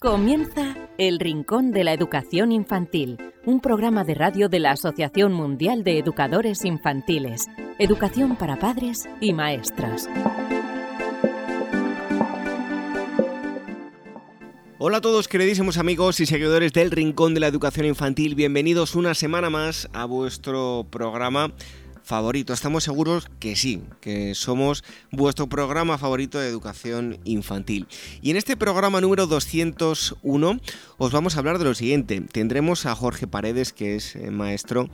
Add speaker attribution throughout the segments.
Speaker 1: Comienza El Rincón de la Educación Infantil, un programa de radio de la Asociación Mundial de Educadores Infantiles, Educación para Padres y Maestras.
Speaker 2: Hola a todos queridísimos amigos y seguidores del Rincón de la Educación Infantil, bienvenidos una semana más a vuestro programa favorito. Estamos seguros que sí, que somos vuestro programa favorito de educación infantil. Y en este programa número 201 os vamos a hablar de lo siguiente. Tendremos a Jorge Paredes, que es eh, maestro,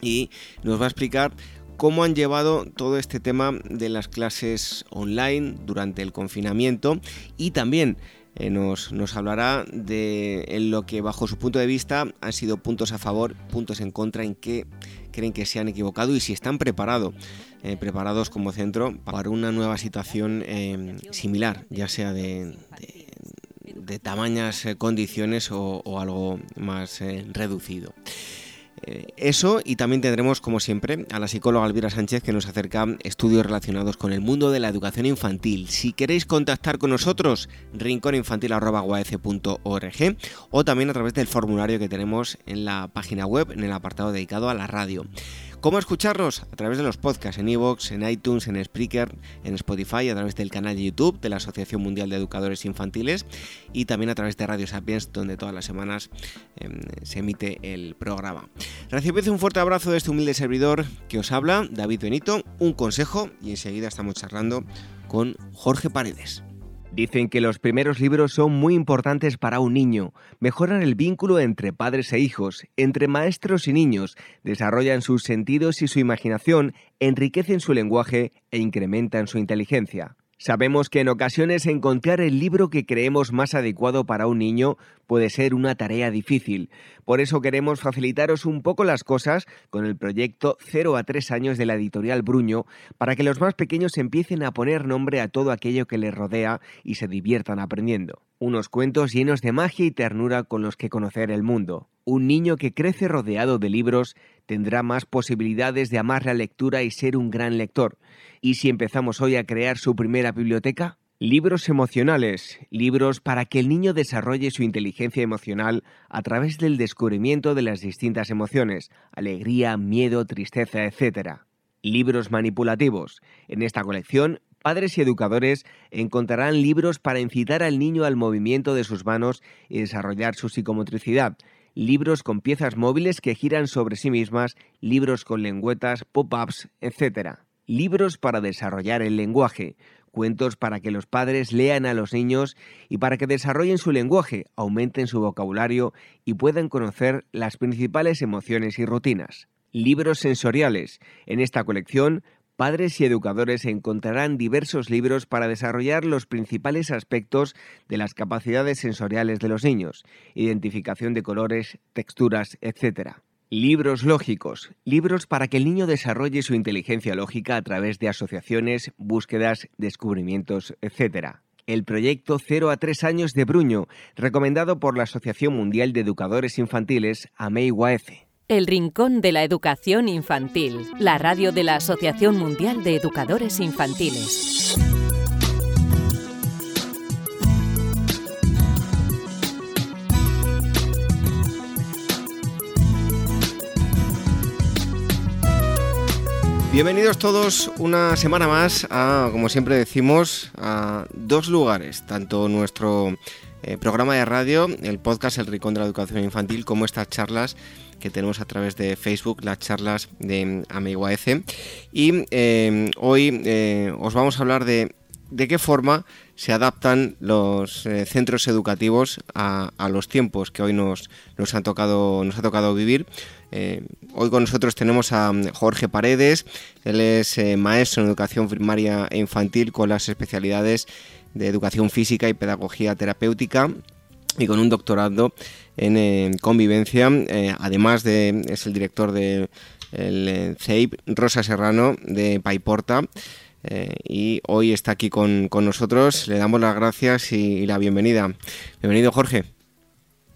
Speaker 2: y nos va a explicar cómo han llevado todo este tema de las clases online durante el confinamiento y también eh, nos, hablará de lo que bajo su punto de vista han sido puntos a favor, puntos en contra, en qué creen que se han equivocado y si están preparados, eh, preparados como centro para una nueva situación eh, similar, ya sea de, tamañas condiciones o, o, algo más reducido. Eh, eso y también tendremos, como siempre, a la psicóloga Elvira Sánchez que nos acerca estudios relacionados con el mundo de la educación infantil. Si queréis contactar con nosotros, rincóninfantil.org o también a través del formulario que tenemos en la página web en el apartado dedicado a la radio. ¿Cómo escucharnos? A través de los podcasts en iVoox, en iTunes, en Spreaker, en Spotify, a través del canal de YouTube de la Asociación Mundial de Educadores Infantiles y también a través de Radio Sapiens, donde todas las semanas em, se emite el programa. Recibid un fuerte abrazo de este humilde servidor que os habla, David Benito, un consejo y enseguida estamos charlando con Jorge Paredes. Dicen que los primeros libros son muy importantes para un niño, mejoran el vínculo entre padres e hijos, entre maestros y niños, desarrollan sus sentidos y su imaginación, enriquecen su lenguaje e incrementan su inteligencia. Sabemos que en ocasiones encontrar el libro que creemos más adecuado para un niño puede ser una tarea difícil. Por eso queremos facilitaros un poco las cosas con el proyecto 0 a 3 años de la editorial Bruño para que los más pequeños empiecen a poner nombre a todo aquello que les rodea y se diviertan aprendiendo. Unos cuentos llenos de magia y ternura con los que conocer el mundo. Un niño que crece rodeado de libros tendrá más posibilidades de amar la lectura y ser un gran lector. ¿Y si empezamos hoy a crear su primera biblioteca? Libros emocionales, libros para que el niño desarrolle su inteligencia emocional a través del descubrimiento de las distintas emociones, alegría, miedo, tristeza, etc. Libros manipulativos. En esta colección, padres y educadores encontrarán libros para incitar al niño al movimiento de sus manos y desarrollar su psicomotricidad, libros con piezas móviles que giran sobre sí mismas, libros con lengüetas, pop-ups, etc libros para desarrollar el lenguaje, cuentos para que los padres lean a los niños y para que desarrollen su lenguaje, aumenten su vocabulario y puedan conocer las principales emociones y rutinas. Libros sensoriales. En esta colección, padres y educadores encontrarán diversos libros para desarrollar los principales aspectos de las capacidades sensoriales de los niños, identificación de colores, texturas, etc. Libros lógicos, libros para que el niño desarrolle su inteligencia lógica a través de asociaciones, búsquedas, descubrimientos, etc. El proyecto 0 a 3 años de Bruño, recomendado por la Asociación Mundial de Educadores Infantiles, AMEIWAF.
Speaker 1: El Rincón de la Educación Infantil, la radio de la Asociación Mundial de Educadores Infantiles.
Speaker 2: Bienvenidos todos una semana más a, como siempre decimos, a dos lugares, tanto nuestro eh, programa de radio, el podcast El Rincón de la Educación Infantil, como estas charlas que tenemos a través de Facebook, las charlas de AmiguaF. Y eh, hoy eh, os vamos a hablar de de qué forma se adaptan los centros educativos a, los tiempos que hoy nos, nos, han tocado, nos ha tocado vivir. Eh, hoy con nosotros tenemos a mm, Jorge Paredes, él es eh, maestro en educación primaria e infantil con las especialidades de educación física y pedagogía terapéutica y con un doctorado en eh, convivencia, además de es el director del de CEIP Rosa Serrano de Paiporta. y hoy está aquí con, nosotros. Le damos las gracias y la bienvenida. Bienvenido, Jorge.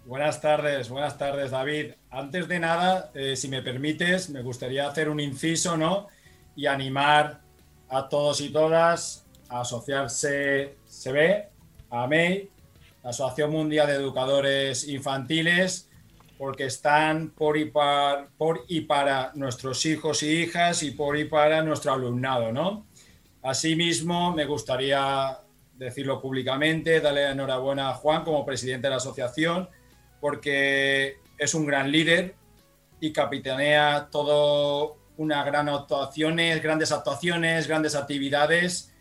Speaker 3: Buenas tardes, buenas tardes, David. Antes de nada, eh, si me permites, me gustaría hacer un inciso, ¿no? Y animar a todos y todas a asociarse CB, a MEI, la Asociación Mundial de Educadores Infantiles, porque están por y, para, por y para nuestros hijos y hijas y por y para nuestro alumnado, ¿no? Asimismo, me gustaría decirlo públicamente, darle enhorabuena a Juan como presidente de la asociación, porque es un gran líder y capitanea todo una gran actuaciones, grandes actuaciones, grandes actividades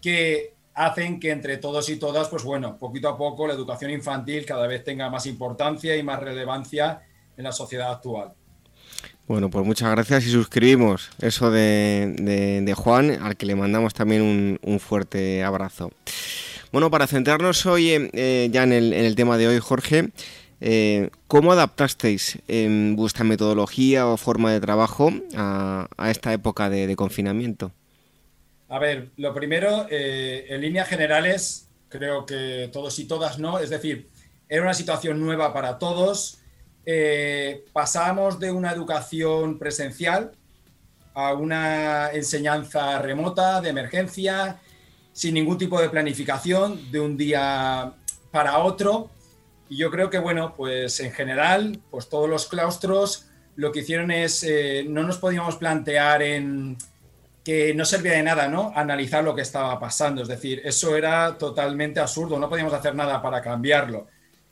Speaker 3: que hacen que entre todos y todas, pues bueno, poquito a poco la educación infantil cada vez tenga más importancia y más relevancia en la sociedad actual.
Speaker 2: Bueno, pues muchas gracias y suscribimos eso de, Juan, al que le mandamos también un, fuerte abrazo. Bueno, para centrarnos hoy eh, ya en el, tema de hoy, Jorge, eh, ¿cómo adaptasteis en vuestra metodología o forma de trabajo a, esta época de, confinamiento?
Speaker 3: A ver, lo primero, eh, en líneas generales, creo que todos y todas no, es decir, era una situación nueva para todos, eh, pasamos de una educación presencial a una enseñanza remota, de emergencia, sin ningún tipo de planificación, de un día para otro. Y yo creo que, bueno, pues en general, pues todos los claustros lo que hicieron es, eh, no nos podíamos plantear en que no servía de nada, ¿no? Analizar lo que estaba pasando. Es decir, eso era totalmente absurdo, no podíamos hacer nada para cambiarlo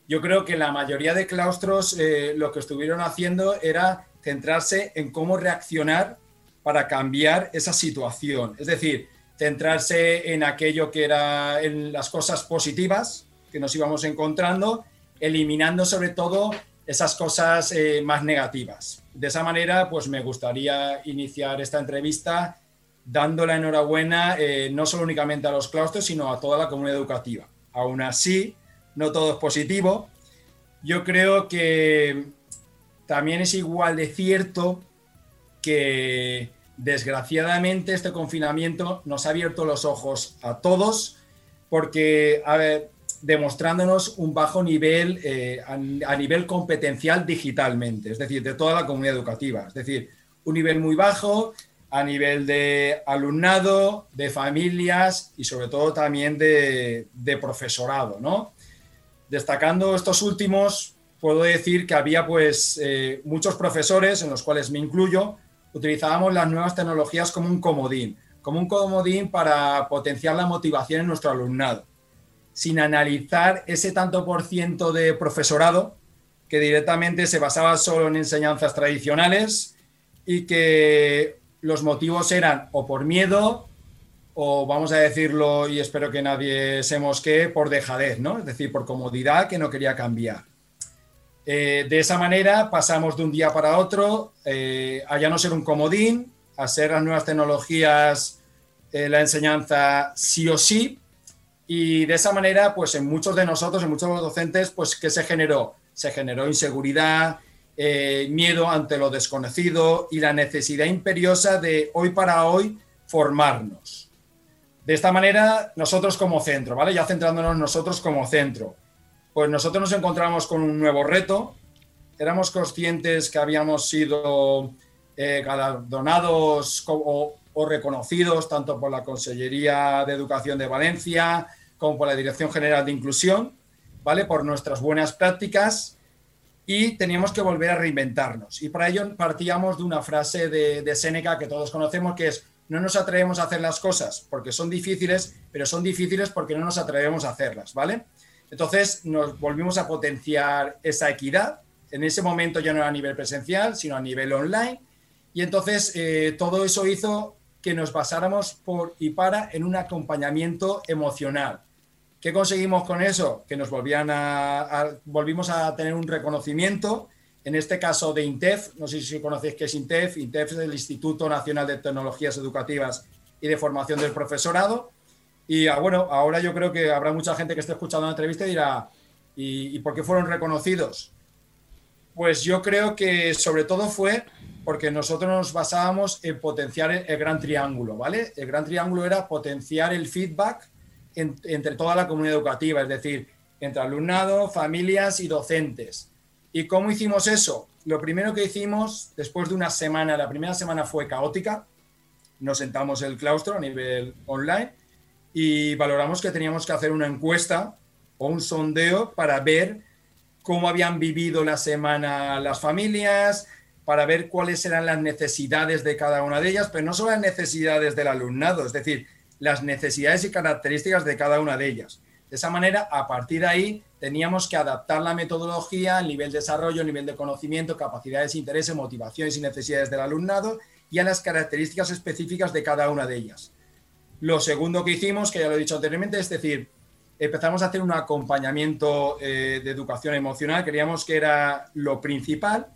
Speaker 3: yo creo que la mayoría de claustros eh, lo que estuvieron haciendo era centrarse en cómo reaccionar para cambiar esa situación. Es decir, centrarse en aquello que era en las cosas positivas que nos íbamos encontrando, eliminando sobre todo esas cosas eh, más negativas. De esa manera, pues me gustaría iniciar esta entrevista dando la enhorabuena eh, no solo únicamente a los claustros, sino a toda la comunidad educativa. Aún así, no todo es positivo. Yo creo que también es igual de cierto que desgraciadamente este confinamiento nos ha abierto los ojos a todos porque, demostrándonos un bajo nivel eh, a, nivel competencial digitalmente, es decir, de toda la comunidad educativa. Es decir, un nivel muy bajo a nivel de alumnado, de familias y sobre todo también de, de profesorado, ¿no? Destacando estos últimos, puedo decir que había pues eh, muchos profesores, en los cuales me incluyo, utilizábamos las nuevas tecnologías como un comodín, como un comodín para potenciar la motivación en nuestro alumnado, sin analizar ese tanto por ciento de profesorado que directamente se basaba solo en enseñanzas tradicionales y que los motivos eran o por miedo o vamos a decirlo, y espero que nadie se mosquee, por dejadez, ¿no? Es decir, por comodidad que no quería cambiar. Eh, de esa manera pasamos de un día para otro eh, a ya no ser un comodín, a ser las nuevas tecnologías, eh, la enseñanza sí o sí, y de esa manera, pues en muchos de nosotros, en muchos docentes, pues ¿qué se generó? Se generó inseguridad, miedo ante lo desconocido y la necesidad imperiosa de hoy para hoy formarnos. De esta manera, nosotros como centro, ¿vale? Ya centrándonos nosotros como centro, pues nosotros nos encontramos con un nuevo reto. Éramos conscientes que habíamos sido eh, galardonados o, reconocidos tanto por la Consellería de Educación de Valencia como por la Dirección General de Inclusión, ¿vale? Por nuestras buenas prácticas y teníamos que volver a reinventarnos. Y para ello partíamos de una frase de, de Séneca que todos conocemos, que es no nos atrevemos a hacer las cosas porque son difíciles, pero son difíciles porque no nos atrevemos a hacerlas, ¿vale? Entonces nos volvimos a potenciar esa equidad. En ese momento ya no era a nivel presencial, sino a nivel online. Y entonces eh, todo eso hizo que nos basáramos por y para en un acompañamiento emocional. ¿Qué conseguimos con eso? Que nos volvían a volvimos a tener un reconocimiento en este caso de INTEF, no sé si conocéis qué es INTEF, INTEF es el Instituto Nacional de Tecnologías Educativas y de Formación del Profesorado. Y ah, bueno, ahora yo creo que habrá mucha gente que esté escuchando la entrevista y dirá, ¿y, por qué fueron reconocidos? Pues yo creo que sobre todo fue porque nosotros nos basábamos en potenciar el, gran triángulo, ¿vale? El gran triángulo era potenciar el feedback entre toda la comunidad educativa, es decir, entre alumnado, familias y docentes. ¿Y cómo hicimos eso? Lo primero que hicimos, después de una semana, la primera semana fue caótica, nos sentamos el claustro a nivel online y valoramos que teníamos que hacer una encuesta o un sondeo para ver cómo habían vivido la semana las familias, para ver cuáles eran las necesidades de cada una de ellas, pero no solo las necesidades del alumnado, es decir, las necesidades y características de cada una de ellas. De esa manera, a partir de ahí, teníamos que adaptar la metodología al nivel de desarrollo, nivel de conocimiento, capacidades, intereses, motivaciones y necesidades del alumnado y a las características específicas de cada una de ellas. Lo segundo que hicimos, que ya lo he dicho anteriormente, es decir, empezamos a hacer un acompañamiento eh, de educación emocional, creíamos que era lo principal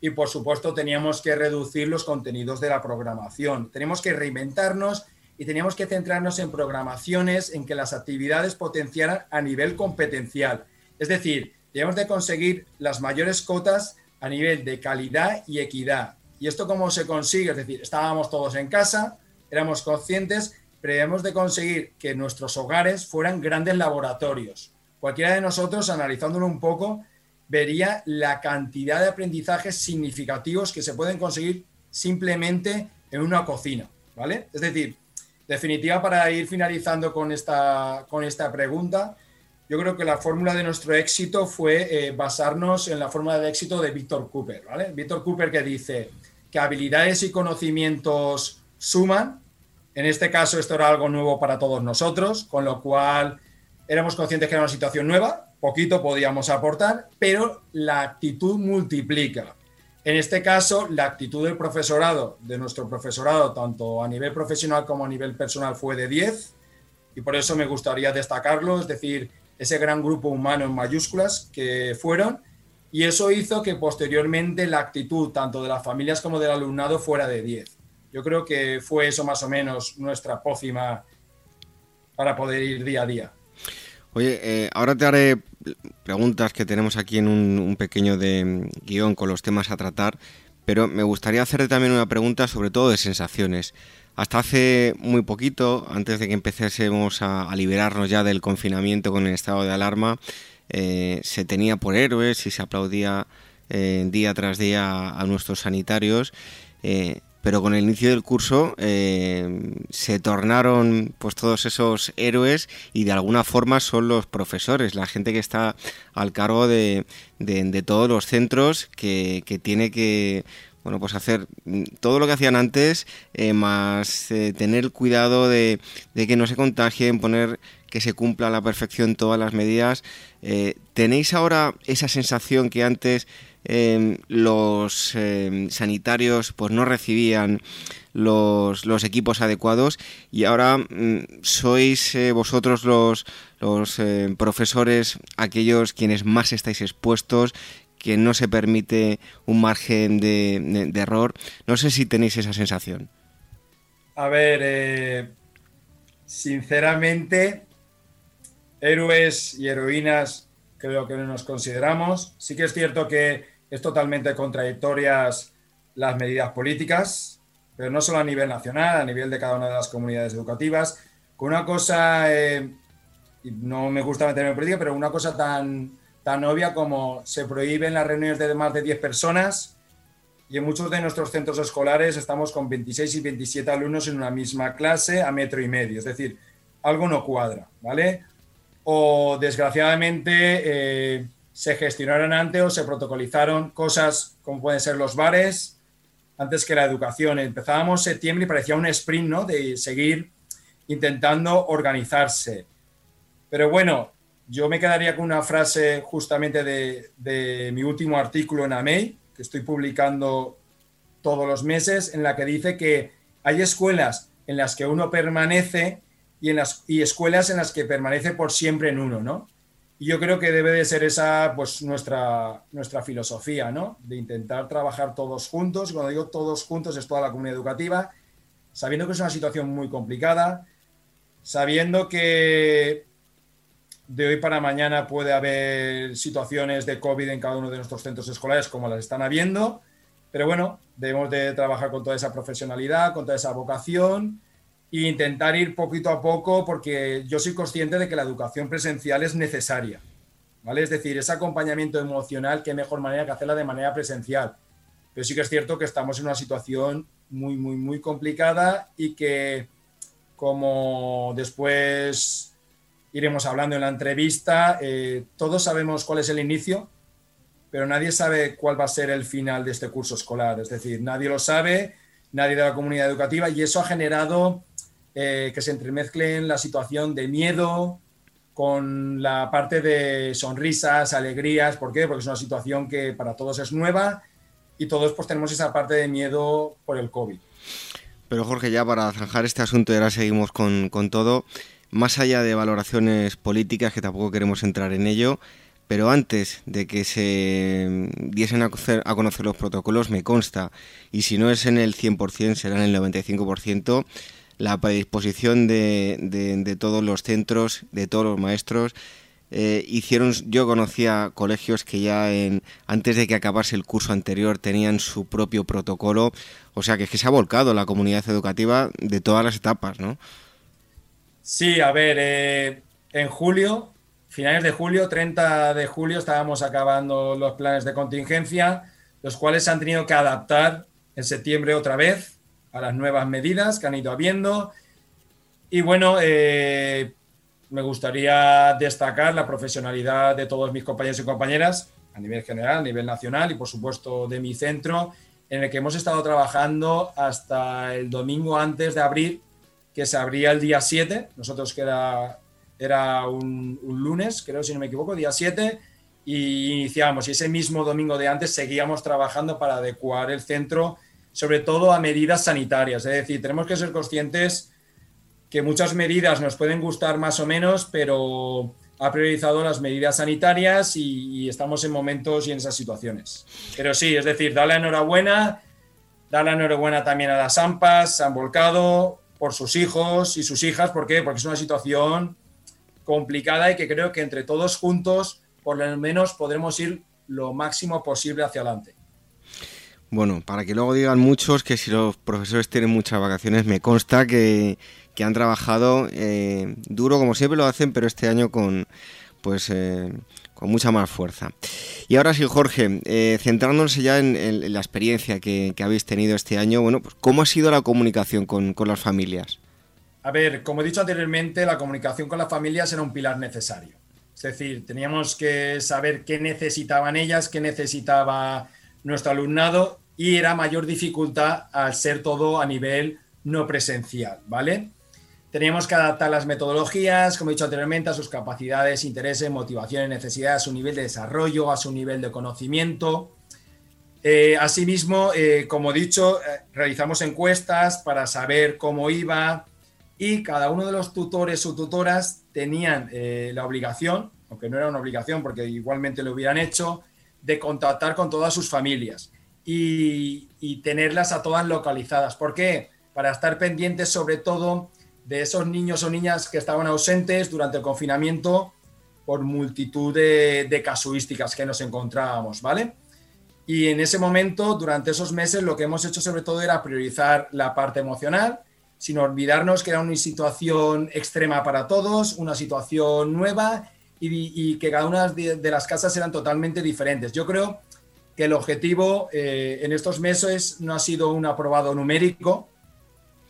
Speaker 3: y por supuesto teníamos que reducir los contenidos de la programación. Tenemos que reinventarnos y teníamos que centrarnos en programaciones en que las actividades potenciaran a nivel competencial. Es decir, teníamos de conseguir las mayores cotas a nivel de calidad y equidad. ¿Y esto cómo se consigue? Es decir, estábamos todos en casa, éramos conscientes, pero debemos de conseguir que nuestros hogares fueran grandes laboratorios. Cualquiera de nosotros, analizándolo un poco, vería la cantidad de aprendizajes significativos que se pueden conseguir simplemente en una cocina, ¿vale? Es decir, definitiva para ir finalizando con esta, con esta pregunta, yo creo que la fórmula de nuestro éxito fue eh, basarnos en la fórmula de éxito de Víctor Cooper, ¿vale? Víctor Cooper que dice que habilidades y conocimientos suman, en este caso esto era algo nuevo para todos nosotros, con lo cual éramos conscientes que era una situación nueva, poquito podíamos aportar, pero la actitud multiplica. En este caso, la actitud del profesorado, de nuestro profesorado, tanto a nivel profesional como a nivel personal, fue de 10, y por eso me gustaría destacarlo, es decir, ese gran grupo humano en mayúsculas que fueron, y eso hizo que posteriormente la actitud tanto de las familias como del alumnado fuera de 10. Yo creo que fue eso más o menos nuestra pócima para poder ir día a día.
Speaker 2: Oye, eh, ahora te haré preguntas que tenemos aquí en un, pequeño de guion con los temas a tratar, pero me gustaría hacerte también una pregunta sobre todo de sensaciones. Hasta hace muy poquito, antes de que empecésemos a, liberarnos ya del confinamiento con el estado de alarma, eh, se tenía por héroes y se aplaudía eh, día tras día a nuestros sanitarios pero con el inicio del curso eh, se tornaron pues todos esos héroes y de alguna forma son los profesores, la gente que está al cargo de, todos los centros que, tiene que bueno, pues hacer todo lo que hacían antes, eh, más eh, tener cuidado de, que no se contagien, poner que se cumpla a la perfección todas las medidas. ¿Tenéis ahora esa sensación que antes Em, los em, sanitarios pues no recibían los, equipos adecuados y ahora mm, sois eh, vosotros los, los em, profesores aquellos quienes más estáis expuestos que no se permite un margen de, error. No sé si tenéis esa sensación.
Speaker 3: A ver, eh, sinceramente, héroes y heroínas creo que no nos consideramos. Sí que es cierto que es totalmente contradictorias las medidas políticas, pero no solo a nivel nacional, a nivel de cada una de las comunidades educativas. Con una cosa, eh, no me gusta meterme en política, pero una cosa tan, tan obvia como se prohíben las reuniones de más de 10 personas y en muchos de nuestros centros escolares estamos con 26 y 27 alumnos en una misma clase a metro y medio. Es decir, algo no cuadra, ¿vale? O desgraciadamente... Eh, se gestionaron antes o se protocolizaron cosas como pueden ser los bares antes que la educación. Empezábamos septiembre y parecía un sprint, ¿no? De seguir intentando organizarse. Pero bueno, yo me quedaría con una frase justamente de, mi último artículo en AMEI, que estoy publicando todos los meses, en la que dice que hay escuelas en las que uno permanece y, en las, y escuelas en las que permanece por siempre en uno, ¿no? Y yo creo que debe de ser esa pues nuestra, nuestra filosofía, ¿no? De intentar trabajar todos juntos. Cuando digo todos juntos es toda la comunidad educativa, sabiendo que es una situación muy complicada, sabiendo que de hoy para mañana puede haber situaciones de COVID en cada uno de nuestros centros escolares como las están habiendo, pero bueno, debemos de trabajar con toda esa profesionalidad, con toda esa vocación e intentar ir poquito a poco porque yo soy consciente de que la educación presencial es necesaria. ¿vale? Es decir, ese acompañamiento emocional, qué mejor manera que hacerla de manera presencial. Pero sí que es cierto que estamos en una situación muy, muy, muy complicada y que como después iremos hablando en la entrevista. todos sabemos cuál es el inicio, pero nadie sabe cuál va a ser el final de este curso escolar. Es decir, nadie lo sabe, nadie de la comunidad educativa, y eso ha generado que se entremezclen la situación de miedo, con la parte de sonrisas, alegrías. ¿Por qué? Porque es una situación que para todos es nueva y todos pues tenemos esa parte de miedo por el COVID.
Speaker 2: Pero Jorge, ya para zanjar este asunto y ahora seguimos con, todo, más allá de valoraciones políticas, que tampoco queremos entrar en ello, pero antes de que se diesen a conocer, a conocer los protocolos, me consta, y si no es en el 100%, será en el 95%, la predisposición de, de, todos los centros, de todos los maestros. Eh, hicieron, yo conocía colegios que ya en, antes de que acabase el curso anterior tenían su propio protocolo, o sea que es que se ha volcado la comunidad educativa de todas las etapas, ¿no?
Speaker 3: Sí, a ver, eh, en julio, finales de julio, 30 de julio, estábamos acabando los planes de contingencia, los cuales se han tenido que adaptar en septiembre otra vez a las nuevas medidas que han ido habiendo. Y bueno, eh, me gustaría destacar la profesionalidad de todos mis compañeros y compañeras a nivel general, a nivel nacional y por supuesto de mi centro, en el que hemos estado trabajando hasta el domingo antes de abrir, que se abría el día 7, nosotros que era, era un, un lunes, creo si no me equivoco, día 7, y iniciamos. Y ese mismo domingo de antes seguíamos trabajando para adecuar el centro sobre todo a medidas sanitarias. Es decir, tenemos que ser conscientes que muchas medidas nos pueden gustar más o menos, pero ha priorizado las medidas sanitarias y, estamos en momentos y en esas situaciones. Pero sí, es decir, da la enhorabuena, da la enhorabuena también a las AMPAs, se han volcado por sus hijos y sus hijas. ¿Por qué? Porque es una situación complicada y que creo que entre todos juntos, por lo menos, podremos ir lo máximo posible hacia adelante.
Speaker 2: Bueno, para que luego digan muchos que si los profesores tienen muchas vacaciones, me consta que, han trabajado eh, duro como siempre lo hacen, pero este año con pues eh, con mucha más fuerza. Y ahora sí, Jorge, eh, centrándonos ya en, la experiencia que, habéis tenido este año, bueno, pues ¿cómo ha sido la comunicación con, con las familias?
Speaker 3: A ver, como he dicho anteriormente, la comunicación con las familias era un pilar necesario. Es decir, teníamos que saber qué necesitaban ellas, qué necesitaba nuestro alumnado y era mayor dificultad al ser todo a nivel no presencial, ¿vale? Teníamos que adaptar las metodologías, como he dicho anteriormente, a sus capacidades, intereses, motivaciones, necesidades, a su nivel de desarrollo, a su nivel de conocimiento. Eh, asimismo, eh, como he dicho, eh, realizamos encuestas para saber cómo iba y cada uno de los tutores o tutoras tenían la obligación, aunque no era una obligación porque igualmente lo hubieran hecho, de contactar con todas sus familias y, tenerlas a todas localizadas. ¿Por qué? Para estar pendientes sobre todo de esos niños o niñas que estaban ausentes durante el confinamiento por multitud de, casuísticas que nos encontrábamos, ¿vale? Y en ese momento, durante esos meses, lo que hemos hecho sobre todo era priorizar la parte emocional, sin olvidarnos que era una situación extrema para todos, una situación nueva y, que cada una de, de, las casas eran totalmente diferentes. Yo creo que el objetivo eh, en estos meses no ha sido un aprobado numérico,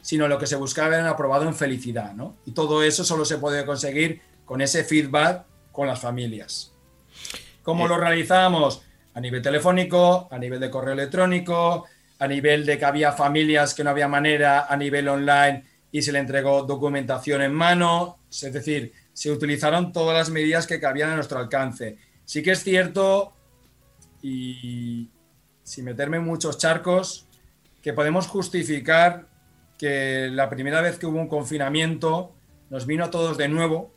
Speaker 3: sino lo que se buscaba era un aprobado en felicidad, ¿no? Y todo eso solo se puede conseguir con ese feedback con las familias. ¿Cómo lo realizamos? A nivel telefónico, a nivel de correo electrónico, a nivel de que había familias que no había manera, a nivel online y se le entregó documentación en mano, es decir, se utilizaron todas las medidas que cabían a nuestro alcance. Sí que es cierto y sin meterme en muchos charcos, que podemos justificar que la primera vez que hubo un confinamiento nos vino a todos de nuevo,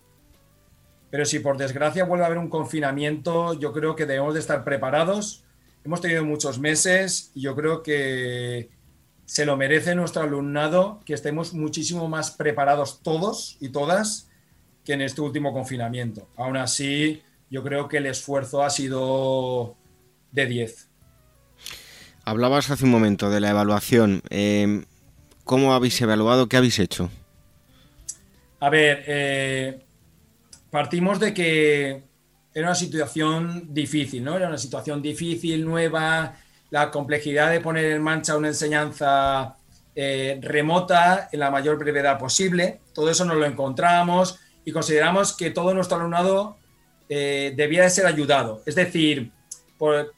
Speaker 3: pero si por desgracia vuelve a haber un confinamiento, yo creo que debemos de estar preparados. Hemos tenido muchos meses y yo creo que se lo merece nuestro alumnado que estemos muchísimo más preparados todos y todas que en este último confinamiento. Aún así, yo creo que el esfuerzo ha sido de 10.
Speaker 2: Hablabas hace un momento de la evaluación. Eh, ¿Cómo habéis evaluado? ¿Qué habéis hecho?
Speaker 3: A ver, eh, partimos de que era una situación difícil, ¿no? Era una situación difícil, nueva, la complejidad de poner en marcha una enseñanza eh, remota en la mayor brevedad posible. Todo eso nos lo encontramos y consideramos que todo nuestro alumnado eh, debía de ser ayudado. Es decir, por,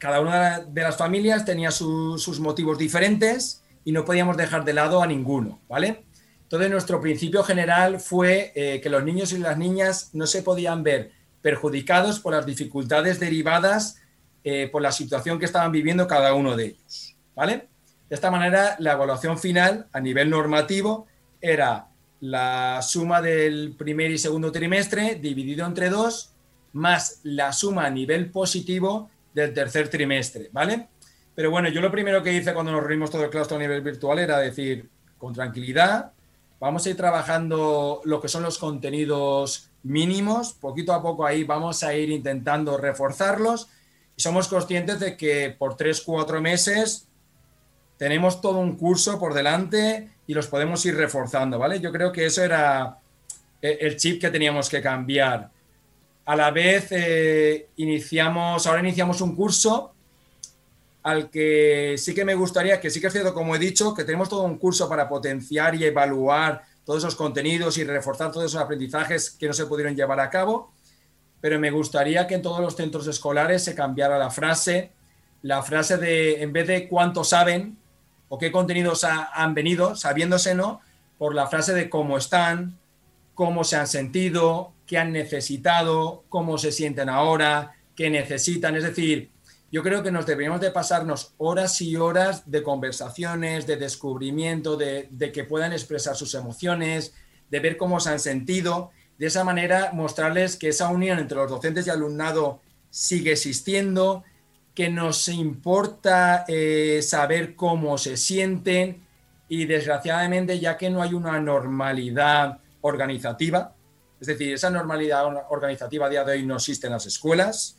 Speaker 3: cada una de las familias tenía sus motivos diferentes y no podíamos dejar de lado a ninguno, ¿vale? Entonces nuestro principio general fue eh, que los niños y las niñas no se podían ver perjudicados por las dificultades derivadas eh, por la situación que estaban viviendo cada uno de ellos, ¿vale? De esta manera, la evaluación final a nivel normativo era la suma del primer y segundo trimestre dividido entre dos, más la suma a nivel positivo del tercer trimestre, ¿vale? Pero bueno, yo lo primero que hice cuando nos reunimos todo el claustro a nivel virtual era decir, con tranquilidad, vamos a ir trabajando lo que son los contenidos mínimos, poquito a poco ahí vamos a ir intentando reforzarlos y somos conscientes de que por tres, cuatro meses tenemos todo un curso por delante y los podemos ir reforzando, ¿vale? Yo creo que eso era eh, el chip que teníamos que cambiar. A la vez, eh, iniciamos, ahora iniciamos un curso al que sí que me gustaría, que sí que es cierto, como he dicho, que tenemos todo un curso para potenciar y evaluar todos esos contenidos y reforzar todos esos aprendizajes que no se pudieron llevar a cabo, pero me gustaría que en todos los centros escolares se cambiara la frase, la frase de, en vez de cuánto saben, o qué contenidos han venido, sabiéndose, ¿no? Por la frase de cómo están, cómo se han sentido, qué han necesitado, cómo se sienten ahora, qué necesitan. Es decir, yo creo que nos deberíamos de pasarnos horas y horas de conversaciones, de descubrimiento, de, que puedan expresar sus emociones, de ver cómo se han sentido. De esa manera, mostrarles que esa unión entre los docentes y alumnado sigue existiendo, que nos importa eh, saber cómo se sienten y desgraciadamente ya que no hay una normalidad organizativa, es decir, esa normalidad organizativa a día de hoy no existe en las escuelas,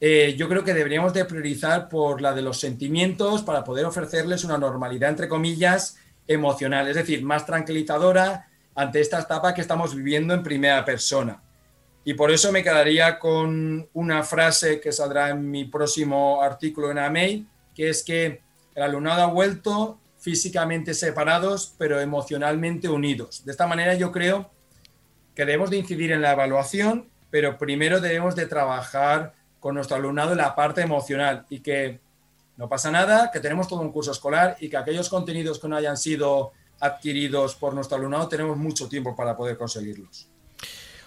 Speaker 3: eh, yo creo que deberíamos de priorizar por la de los sentimientos para poder ofrecerles una normalidad, entre comillas, emocional, es decir, más tranquilizadora ante esta etapa que estamos viviendo en primera persona. Y por eso me quedaría con una frase que saldrá en mi próximo artículo en AMEI, que es que el alumnado ha vuelto físicamente separados, pero emocionalmente unidos. De esta manera yo creo que debemos de incidir en la evaluación, pero primero debemos de trabajar con nuestro alumnado en la parte emocional y que no pasa nada, que tenemos todo un curso escolar y que aquellos contenidos que no hayan sido adquiridos por nuestro alumnado tenemos mucho tiempo para poder conseguirlos.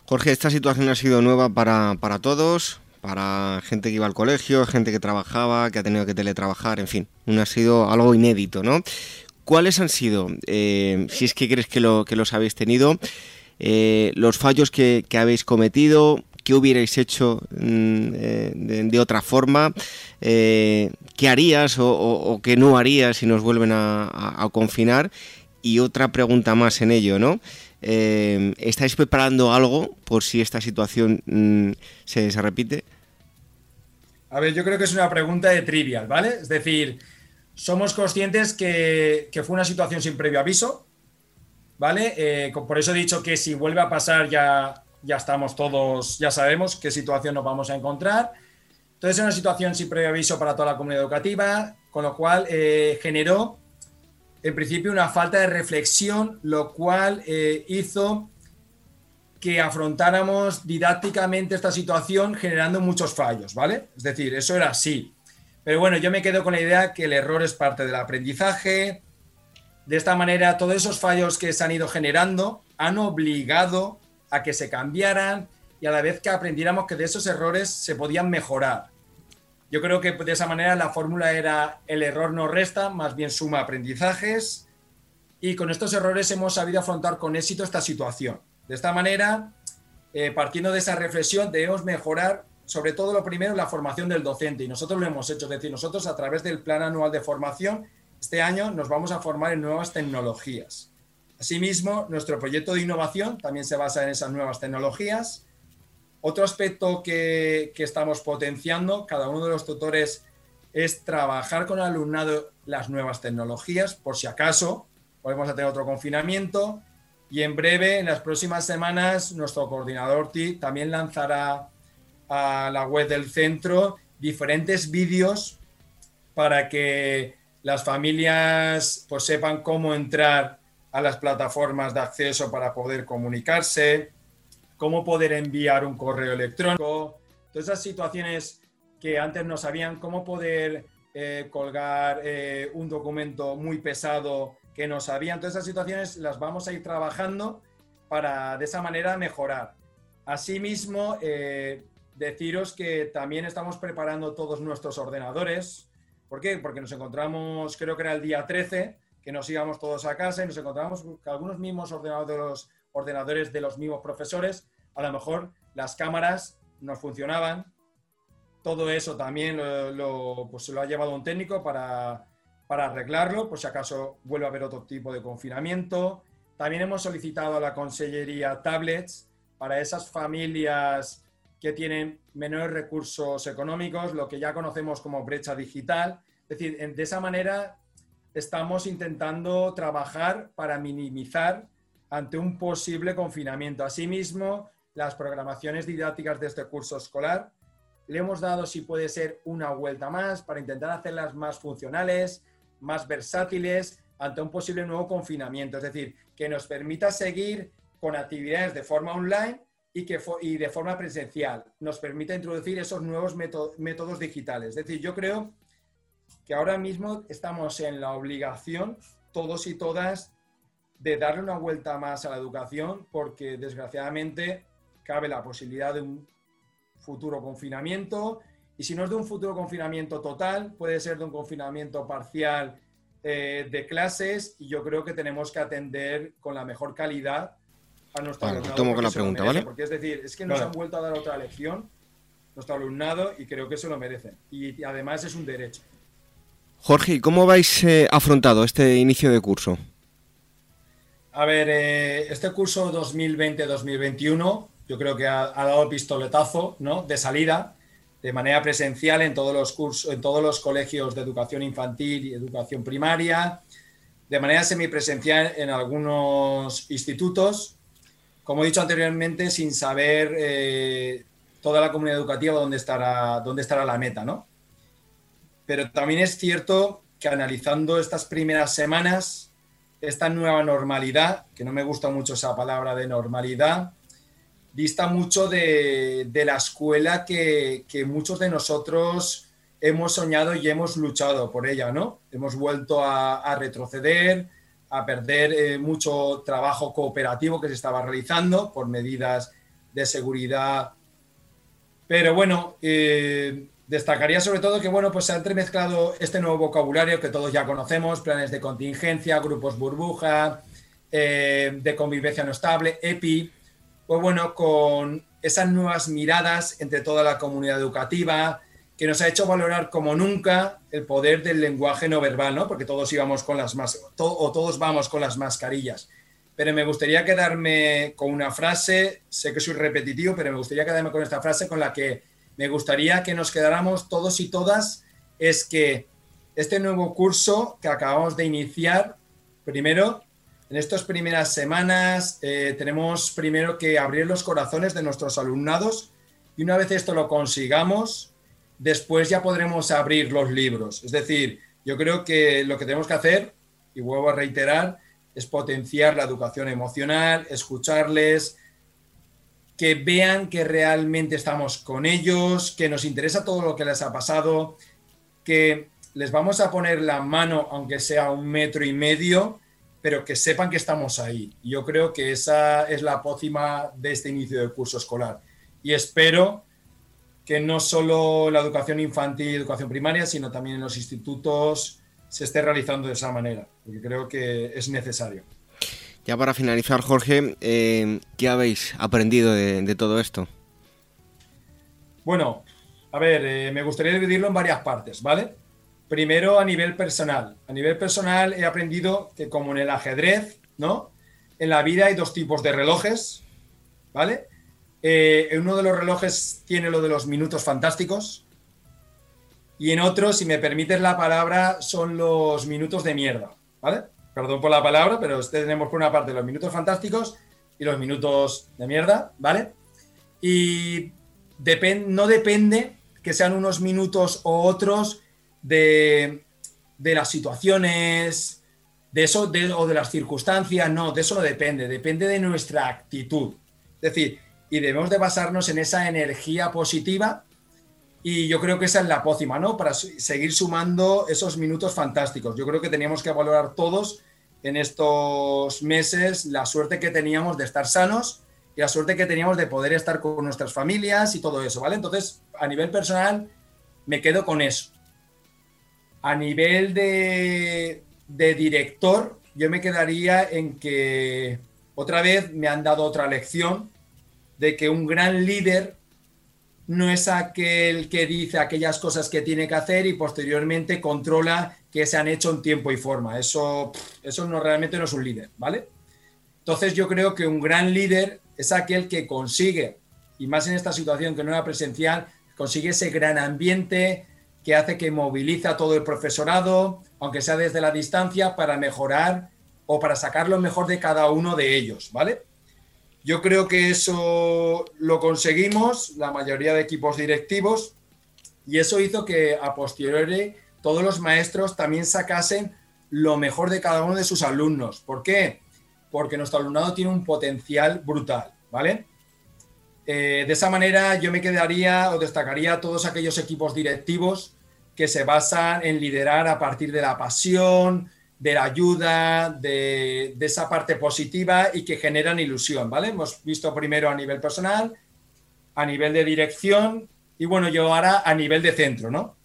Speaker 2: Jorge, esta situación ha sido nueva para, todos, para gente que iba al colegio, gente que trabajaba, que ha tenido que teletrabajar, en fin, no ha sido algo inédito, ¿no? ¿Cuáles han sido, eh, si es que crees que, lo, que los habéis tenido, eh, los fallos que, habéis cometido, qué hubierais hecho mm, eh, de, otra forma, qué harías o, qué no harías si nos vuelven a confinar? Y otra pregunta más en ello, ¿no? Eh, ¿Estáis preparando algo por si esta situación mm, se, repite?
Speaker 3: A ver, yo creo que es una pregunta de trivial, ¿vale? Es decir, somos conscientes que, fue una situación sin previo aviso, ¿vale? Eh, por eso he dicho que si vuelve a pasar ya, ya estamos todos, ya sabemos qué situación nos vamos a encontrar. Entonces es una situación sin previo aviso para toda la comunidad educativa, con lo cual eh, generó en principio una falta de reflexión, lo cual eh, hizo que afrontáramos didácticamente esta situación generando muchos fallos, ¿vale? Es decir, eso era así. Pero bueno, yo me quedo con la idea que el error es parte del aprendizaje. De esta manera, todos esos fallos que se han ido generando han obligado a que se cambiaran y a la vez que aprendiéramos que de esos errores se podían mejorar. Yo creo que de esa manera la fórmula era el error no resta, más bien suma aprendizajes. Y con estos errores hemos sabido afrontar con éxito esta situación. De esta manera, eh, partiendo de esa reflexión, debemos mejorar, sobre todo lo primero, la formación del docente. Y nosotros lo hemos hecho. Es decir, nosotros a través del plan anual de formación, este año nos vamos a formar en nuevas tecnologías. Asimismo, nuestro proyecto de innovación también se basa en esas nuevas tecnologías otro aspecto que, estamos potenciando, cada uno de los tutores, es trabajar con alumnado las nuevas tecnologías, por si acaso podemos tener otro confinamiento. Y en breve, en las próximas semanas, nuestro coordinador TI también lanzará a la web del centro diferentes vídeos para que las familias pues, sepan cómo entrar a las plataformas de acceso para poder comunicarse, cómo poder enviar un correo electrónico, todas esas situaciones que antes no sabían, cómo poder eh, colgar eh, un documento muy pesado que no sabían. Todas esas situaciones las vamos a ir trabajando para de esa manera mejorar. Asimismo, eh, deciros que también estamos preparando todos nuestros ordenadores. ¿Por qué? Porque nos encontramos, creo que era el día 13, que nos íbamos todos a casa y nos encontramos que algunos mismos ordenadores, ordenadores de los mismos profesores, a lo mejor las cámaras no funcionaban. Todo eso también lo, pues, lo ha llevado un técnico para, para arreglarlo, por si acaso vuelve a haber otro tipo de confinamiento. También hemos solicitado a la Consellería tablets para esas familias que tienen menores recursos económicos, lo que ya conocemos como brecha digital. Es decir, de esa manera estamos intentando trabajar para minimizar ante un posible confinamiento. Asimismo, las programaciones didácticas de este curso escolar le hemos dado, si puede ser, una vuelta más para intentar hacerlas más funcionales, más versátiles ante un posible nuevo confinamiento. Es decir, que nos permita seguir con actividades de forma online y, que y de forma presencial. Nos permita introducir esos nuevos métodos digitales. Es decir, yo creo que ahora mismo estamos en la obligación, todos y todas, de darle una vuelta más a la educación porque desgraciadamente cabe la posibilidad de un futuro confinamiento y si no es de un futuro confinamiento total, puede ser de un confinamiento parcial eh, de clases y yo creo que tenemos que atender con la mejor calidad a nuestro alumnado.
Speaker 2: Tomo con la pregunta, ¿vale?
Speaker 3: Porque es decir, es que nos han vuelto a dar otra lección nuestro alumnado y creo que se lo merecen. Y además es un derecho.
Speaker 2: Jorge, ¿cómo vais eh, afrontado este inicio de curso?
Speaker 3: A ver, eh, este curso 2020-2021 yo creo que ha, ha, dado el pistoletazo ¿no? de salida de manera presencial en todos los cursos, en todos los colegios de educación infantil y educación primaria, de manera semipresencial en algunos institutos, como he dicho anteriormente, sin saber eh, toda la comunidad educativa dónde estará, dónde estará la meta, ¿no? Pero también es cierto que analizando estas primeras semanas, esta nueva normalidad, que no me gusta mucho esa palabra de normalidad, dista mucho de, la escuela que, muchos de nosotros hemos soñado y hemos luchado por ella, ¿no? Hemos vuelto a, retroceder, a perder eh, mucho trabajo cooperativo que se estaba realizando por medidas de seguridad. Pero bueno, eh, destacaría sobre todo que bueno, pues se ha entremezclado este nuevo vocabulario que todos ya conocemos, planes de contingencia, grupos burbuja, eh, de convivencia no estable, EPI, pues bueno, con esas nuevas miradas entre toda la comunidad educativa, que nos ha hecho valorar como nunca el poder del lenguaje no verbal, ¿no? Porque todos íbamos con las más, o todos vamos con las mascarillas. Pero me gustaría quedarme con una frase, sé que soy repetitivo, pero me gustaría quedarme con esta frase con la que me gustaría que nos quedáramos todos y todas, es que este nuevo curso que acabamos de iniciar, primero, en estas primeras semanas eh, tenemos primero que abrir los corazones de nuestros alumnados y una vez esto lo consigamos, después ya podremos abrir los libros. Es decir, yo creo que lo que tenemos que hacer, y vuelvo a reiterar, es potenciar la educación emocional, escucharles, que vean que realmente estamos con ellos, que nos interesa todo lo que les ha pasado, que les vamos a poner la mano, aunque sea un metro y medio, pero que sepan que estamos ahí. Yo creo que esa es la pócima de este inicio del curso escolar. Y espero que no solo la educación infantil y educación primaria, sino también en los institutos se esté realizando de esa manera, porque creo que es necesario.
Speaker 2: Ya para finalizar, Jorge, eh, ¿qué habéis aprendido de, todo esto?
Speaker 3: Bueno, a ver, eh, me gustaría dividirlo en varias partes, ¿vale? Primero a nivel personal. A nivel personal he aprendido que como en el ajedrez, ¿no? En la vida hay dos tipos de relojes, ¿vale? Eh, en uno de los relojes tiene lo de los minutos fantásticos y en otro, si me permites la palabra, son los minutos de mierda, ¿vale? Perdón por la palabra, pero tenemos por una parte los minutos fantásticos y los minutos de mierda, ¿vale? Y no depende que sean unos minutos o otros de, las situaciones, de eso o de las circunstancias, no, de eso no depende, depende de nuestra actitud. Es decir, y debemos de basarnos en esa energía positiva y yo creo que esa es la pócima, ¿no? Para seguir sumando esos minutos fantásticos. Yo creo que teníamos que valorar todos en estos meses la suerte que teníamos de estar sanos y la suerte que teníamos de poder estar con nuestras familias y todo eso, ¿vale? Entonces, a nivel personal, me quedo con eso. A nivel de, de director, yo me quedaría en que otra vez me han dado otra lección de que un gran líder no es aquel que dice aquellas cosas que tiene que hacer y posteriormente controla que se han hecho en tiempo y forma. Eso, eso no realmente no es un líder, ¿vale? Entonces yo creo que un gran líder es aquel que consigue, y más en esta situación que no era presencial, consigue ese gran ambiente que hace que moviliza todo el profesorado, aunque sea desde la distancia, para mejorar o para sacar lo mejor de cada uno de ellos, ¿vale? Yo creo que eso lo conseguimos, la mayoría de equipos directivos, y eso hizo que a posteriori todos los maestros también sacasen lo mejor de cada uno de sus alumnos. ¿Por qué? Porque nuestro alumnado tiene un potencial brutal, ¿vale? Eh, de esa manera yo me quedaría o destacaría todos aquellos equipos directivos que se basan en liderar a partir de la pasión, de la ayuda, de, esa parte positiva y que generan ilusión, ¿vale? Hemos visto primero a nivel personal, a nivel de dirección y bueno, yo ahora a nivel de centro, ¿no?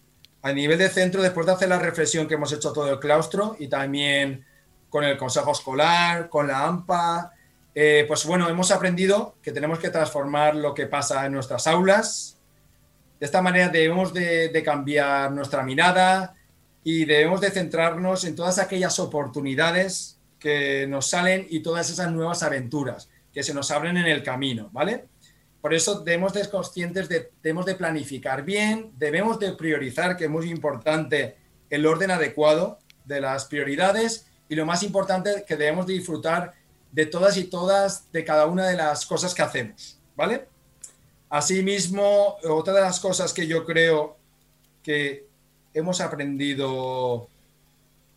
Speaker 3: A nivel de centro, después de hacer la reflexión que hemos hecho todo el claustro y también con el consejo escolar, con la AMPA, eh, pues bueno, hemos aprendido que tenemos que transformar lo que pasa en nuestras aulas. De esta manera debemos de cambiar nuestra mirada, y debemos de centrarnos en todas aquellas oportunidades que nos salen y todas esas nuevas aventuras que se nos abren en el camino, ¿vale? Por eso debemos de ser conscientes de, debemos de planificar bien, debemos de priorizar, que es muy importante, el orden adecuado de las prioridades y lo más importante, que debemos de disfrutar de todas y todas, de cada una de las cosas que hacemos, ¿vale? Asimismo, otra de las cosas que yo creo que hemos aprendido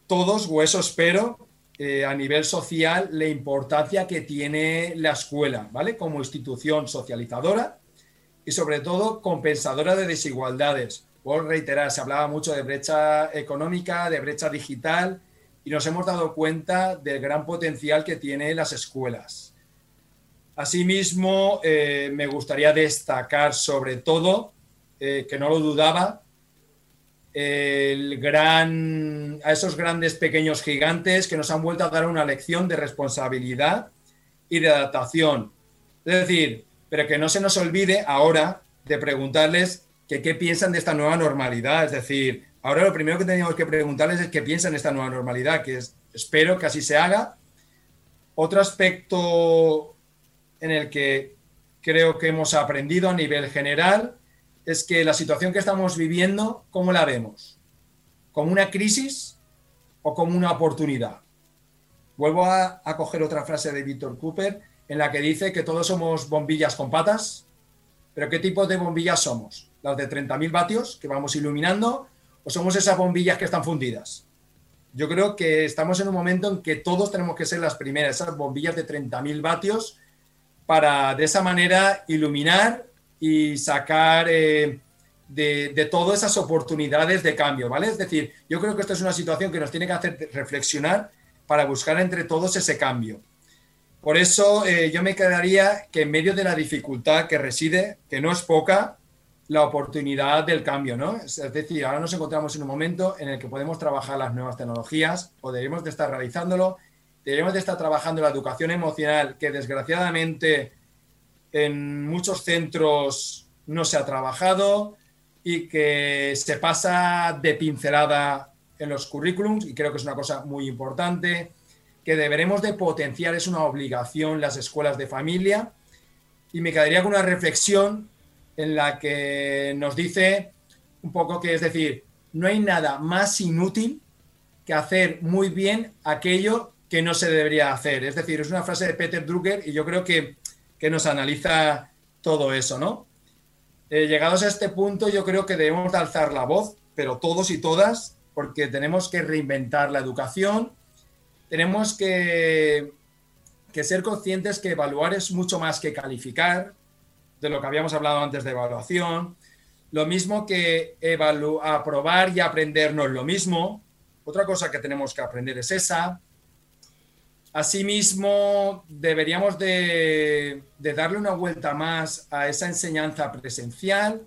Speaker 3: todos, o eso espero, a nivel social, la importancia que tiene la escuela, ¿vale? Como institución socializadora y sobre todo compensadora de desigualdades. Por reiterar, se hablaba mucho de brecha económica, de brecha digital, y nos hemos dado cuenta del gran potencial que tienen las escuelas. Asimismo, eh, me gustaría destacar sobre todo, eh, que no lo dudaba, el gran, a esos grandes pequeños gigantes que nos han vuelto a dar una lección de responsabilidad y de adaptación. Es decir, pero que no se nos olvide ahora de preguntarles que qué piensan de esta nueva normalidad. Es decir, ahora lo primero que teníamos que preguntarles es qué piensan de esta nueva normalidad, que es, espero que así se haga. Otro aspecto en el que creo que hemos aprendido a nivel general es que la situación que estamos viviendo, ¿cómo la vemos? ¿Como una crisis o como una oportunidad? Vuelvo a, coger otra frase de Víctor Cooper en la que dice que todos somos bombillas con patas, pero ¿qué tipo de bombillas somos? ¿Las de 30.000 vatios que vamos iluminando o somos esas bombillas que están fundidas? Yo creo que estamos en un momento en que todos tenemos que ser las primeras, esas bombillas de 30.000 vatios, para de esa manera iluminar y sacar eh, de, todas esas oportunidades de cambio, ¿vale? Es decir, yo creo que esto es una situación que nos tiene que hacer reflexionar para buscar entre todos ese cambio. Por eso eh, yo me quedaría que en medio de la dificultad que reside, que no es poca, la oportunidad del cambio, ¿no? Es decir, ahora nos encontramos en un momento en el que podemos trabajar las nuevas tecnologías o debemos de estar realizándolo, debemos de estar trabajando la educación emocional, que desgraciadamente en muchos centros no se ha trabajado y que se pasa de pincelada en los currículums y creo que es una cosa muy importante que deberemos de potenciar, es una obligación las escuelas de familia y me quedaría con una reflexión en la que nos dice un poco que es decir, no hay nada más inútil que hacer muy bien aquello que no se debería hacer. Es decir, es una frase de Peter Drucker y yo creo que que nos analiza todo eso, ¿no? Eh, llegados a este punto, yo creo que debemos de alzar la voz, pero todos y todas, porque tenemos que reinventar la educación, tenemos que, que ser conscientes que evaluar es mucho más que calificar, de lo que habíamos hablado antes de evaluación. Lo mismo que aprobar y aprender no es lo mismo. Otra cosa que tenemos que aprender es esa. Asimismo, deberíamos de, darle una vuelta más a esa enseñanza presencial,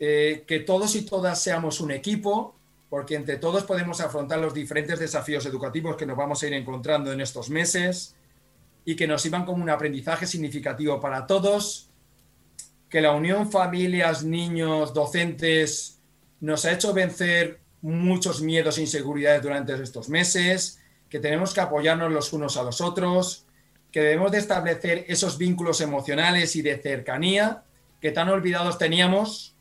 Speaker 3: eh, que todos y todas seamos un equipo, porque entre todos podemos afrontar los diferentes desafíos educativos que nos vamos a ir encontrando en estos meses y que nos sirvan como un aprendizaje significativo para todos, que la unión familias, niños, docentes nos ha hecho vencer muchos miedos e inseguridades durante estos meses, que tenemos que apoyarnos los unos a los otros, que debemos de establecer esos vínculos emocionales y de cercanía que tan olvidados teníamos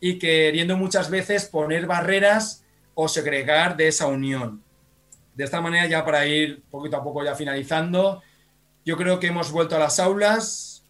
Speaker 3: y queriendo muchas veces poner barreras o segregar de esa unión. De esta manera, ya para ir poquito a poco ya finalizando, yo creo que hemos vuelto a las aulas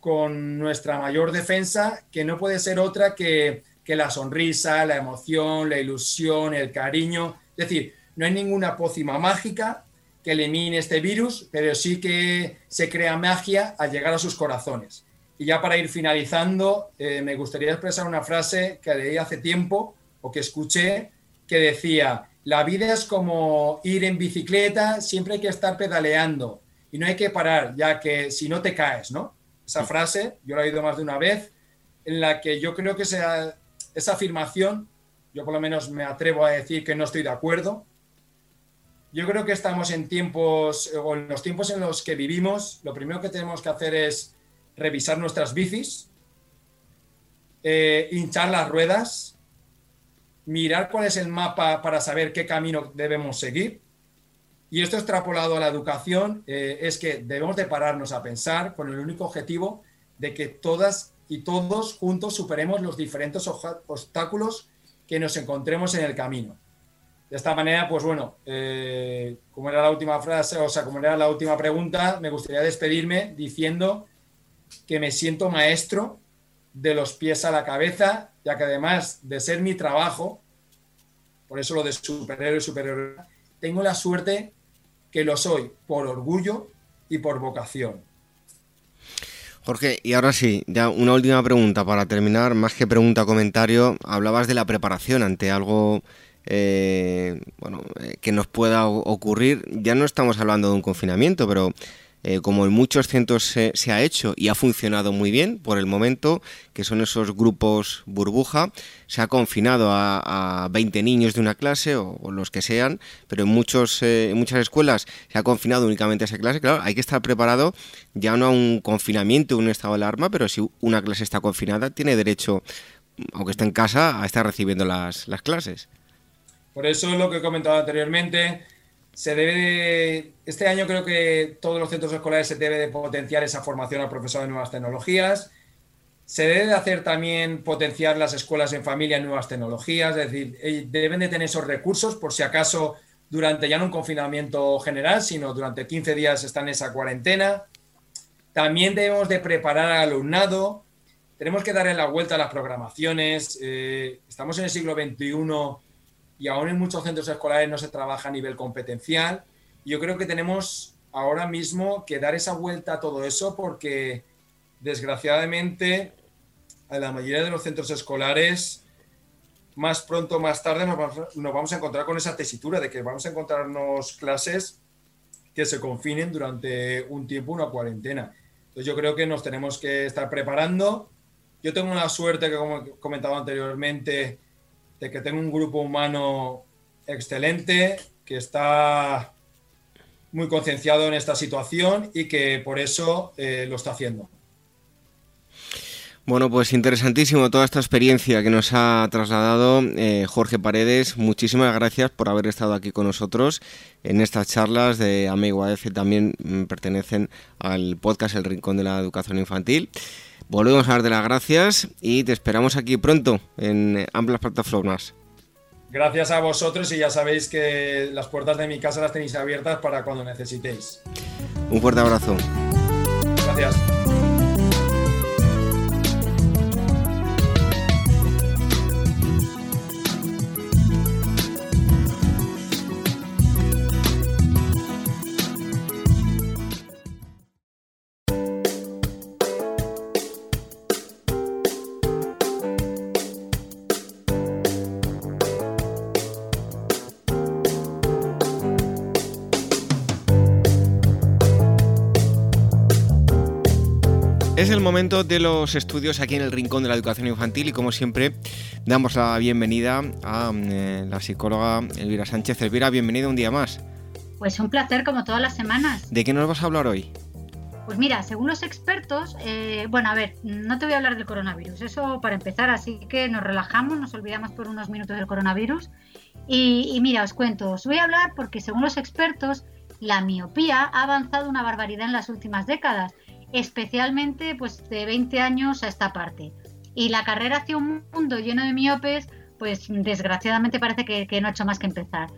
Speaker 3: con nuestra mayor defensa, que no puede ser otra que, que la sonrisa, la emoción, la ilusión, el cariño. Es decir, no hay ninguna pócima mágica que elimine este virus, pero sí que se crea magia al llegar a sus corazones. Y ya para ir finalizando, eh, me gustaría expresar una frase que leí hace tiempo o que escuché que decía, la vida es como ir en bicicleta, siempre hay que estar pedaleando y no hay que parar, ya que si no te caes, ¿no? Esa frase, yo la he oído más de una vez, en la que yo creo que esa, esa afirmación, yo por lo menos me atrevo a decir que no estoy de acuerdo. Yo creo que estamos en tiempos, o en los tiempos en los que vivimos, lo primero que tenemos que hacer es revisar nuestras bicis, eh, hinchar las ruedas, mirar cuál es el mapa para saber qué camino debemos seguir. Y esto extrapolado a la educación eh, es que debemos de pararnos a pensar con el único objetivo de que todas y todos juntos superemos los diferentes obstáculos que nos encontremos en el camino. De esta manera, pues bueno, eh, como era la última frase, o sea, como era la última pregunta, me gustaría despedirme diciendo que me siento maestro de los pies a la cabeza, ya que además de ser mi trabajo, por eso lo de superhéroe y superhéroe, tengo la suerte que lo soy por orgullo y por vocación.
Speaker 2: Jorge, y ahora sí, ya una última pregunta para terminar, más que pregunta comentario, hablabas de la preparación ante algo eh, bueno, eh, que nos pueda ocurrir. Ya no estamos hablando de un confinamiento, pero eh, como en muchos centros se, ha hecho y ha funcionado muy bien por el momento, que son esos grupos burbuja, se ha confinado a, 20 niños de una clase o, los que sean, pero en, muchos, eh, en muchas escuelas se ha confinado únicamente a esa clase. Claro, hay que estar preparado ya no a un confinamiento, un estado de alarma, pero si una clase está confinada, tiene derecho, aunque esté en casa, a estar recibiendo las, las clases.
Speaker 3: Por eso lo que he comentado anteriormente, se debe este año creo que todos los centros escolares se debe de potenciar esa formación al profesor de nuevas tecnologías. Se debe de hacer también potenciar las escuelas en familia en nuevas tecnologías, es decir, eh, deben de tener esos recursos por si acaso durante ya no un confinamiento general, sino durante 15 días están en esa cuarentena. También debemos de preparar al alumnado, tenemos que darle la vuelta a las programaciones. Eh, estamos en el siglo XXI y aún en muchos centros escolares no se trabaja a nivel competencial. Yo creo que tenemos ahora mismo que dar esa vuelta a todo eso porque desgraciadamente a la mayoría de los centros escolares más pronto o más tarde nos vamos a encontrar con esa tesitura de que vamos a encontrarnos clases que se confinen durante un tiempo, una cuarentena. Entonces yo creo que nos tenemos que estar preparando. Yo tengo la suerte que, como he comentado anteriormente, de que tengo un grupo humano excelente, que está muy concienciado en esta situación y que por eso eh, lo está haciendo.
Speaker 2: Bueno, pues interesantísimo toda esta experiencia que nos ha trasladado eh, Jorge Paredes. Muchísimas gracias por haber estado aquí con nosotros en estas charlas de Amigo AF. También mm, pertenecen al podcast El Rincón de la Educación Infantil. Volvemos a dar de las gracias y te esperamos aquí pronto en amplias plataformas.
Speaker 3: Gracias a vosotros y ya sabéis que las puertas de mi casa las tenéis abiertas para cuando necesitéis.
Speaker 2: Un fuerte abrazo.
Speaker 3: Gracias.
Speaker 2: Es el momento de los estudios aquí en el Rincón de la Educación Infantil y como siempre damos la bienvenida a eh, la psicóloga Elvira Sánchez. Elvira, bienvenida un día más.
Speaker 4: Pues un placer como todas las semanas.
Speaker 2: ¿De qué nos vas a hablar hoy?
Speaker 4: Pues mira, según los expertos, eh, bueno, a ver, no te voy a hablar del coronavirus, eso para empezar, así que nos relajamos, nos olvidamos por unos minutos del coronavirus. Y, y mira, os cuento, os voy a hablar porque según los expertos, la miopía ha avanzado una barbaridad en las últimas décadas especialmente pues de 20 años a esta parte. Y la carrera hacia un mundo lleno de miopes, pues desgraciadamente parece que, no ha hecho más que empezar.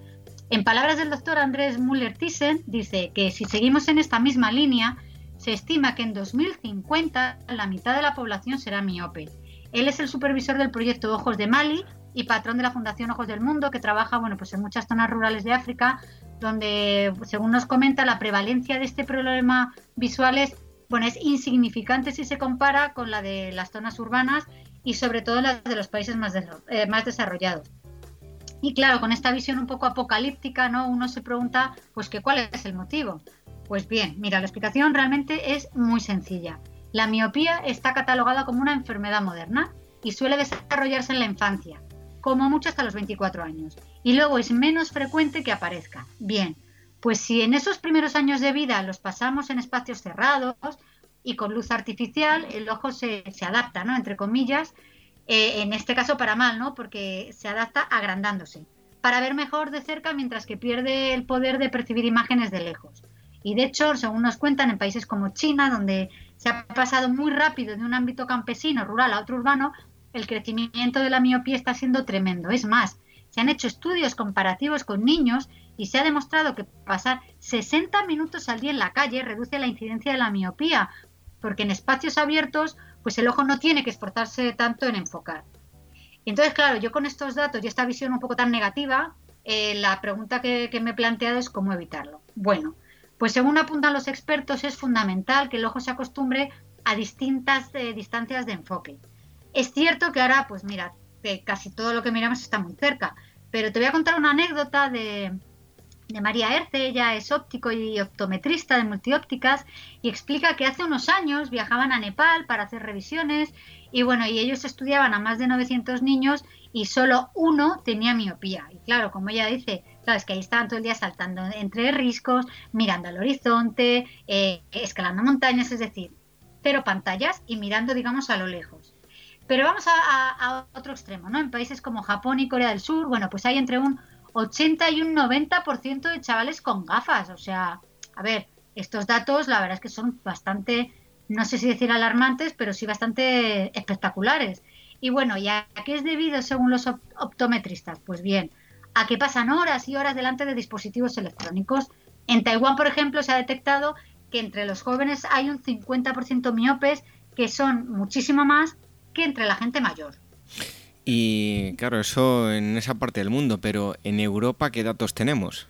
Speaker 4: En palabras del doctor Andrés Müller-Thyssen, dice que si seguimos en esta misma línea, se estima que en 2050 la mitad de la población será miope. Él es el supervisor del proyecto Ojos de Mali y patrón de la Fundación Ojos del Mundo, que trabaja bueno, pues en muchas zonas rurales de África, donde, según nos comenta, la prevalencia de este problema visual es bueno, es insignificante si se compara con la de las zonas urbanas y sobre todo las de los países más, eh, más desarrollados. Y claro, con esta visión un poco apocalíptica, ¿no? Uno se pregunta, pues, que cuál es el motivo. Pues bien, mira, la explicación realmente es muy sencilla. La miopía está catalogada como una enfermedad moderna y suele desarrollarse en la infancia, como mucho hasta los 24 años. Y luego es menos frecuente que aparezca. Bien, pues si en esos primeros años de vida los pasamos en espacios cerrados y con luz artificial, el ojo se, adapta, ¿no? Entre comillas, eh, en este caso para mal, ¿no? Porque se adapta agrandándose, para ver mejor de cerca mientras que pierde el poder de percibir imágenes de lejos. Y de hecho, según nos cuentan, en países como China, donde se ha pasado muy rápido de un ámbito campesino, rural a otro urbano, el crecimiento de la miopía está siendo tremendo. Es más, se han hecho estudios comparativos con niños y se ha demostrado que pasar 60 minutos al día en la calle reduce la incidencia de la miopía, porque en espacios abiertos pues el ojo no tiene que esforzarse tanto en enfocar. Entonces, claro, yo con estos datos y esta visión un poco tan negativa, eh, la pregunta que, me he planteado es cómo evitarlo. Bueno, pues según apuntan los expertos, es fundamental que el ojo se acostumbre a distintas eh, distancias de enfoque. Es cierto que ahora, pues mira, casi todo lo que miramos está muy cerca, pero te voy a contar una anécdota de, de María Erce, ella es óptico y optometrista de multiópticas y explica que hace unos años viajaban a Nepal para hacer revisiones y bueno, y ellos estudiaban a más de 900 niños y solo uno tenía miopía. Y claro, como ella dice, claro, es que ahí estaban todo el día saltando entre riscos, mirando al horizonte, eh, escalando montañas, es decir, pero pantallas y mirando, digamos, a lo lejos. Pero vamos a, a otro extremo, ¿no? En países como Japón y Corea del Sur, bueno, pues hay entre un 80 y un 90% de chavales con gafas. O sea, a ver, estos datos la verdad es que son bastante, no sé si decir alarmantes, pero sí bastante espectaculares. Y bueno, ¿y a qué es debido según los optometristas? Pues bien, a que pasan horas y horas delante de dispositivos electrónicos. En Taiwán, por ejemplo, se ha detectado que entre los jóvenes hay un 50% miopes, que son muchísimo más que entre la gente mayor.
Speaker 2: Y claro, eso en esa parte del mundo, pero en Europa, ¿qué datos tenemos?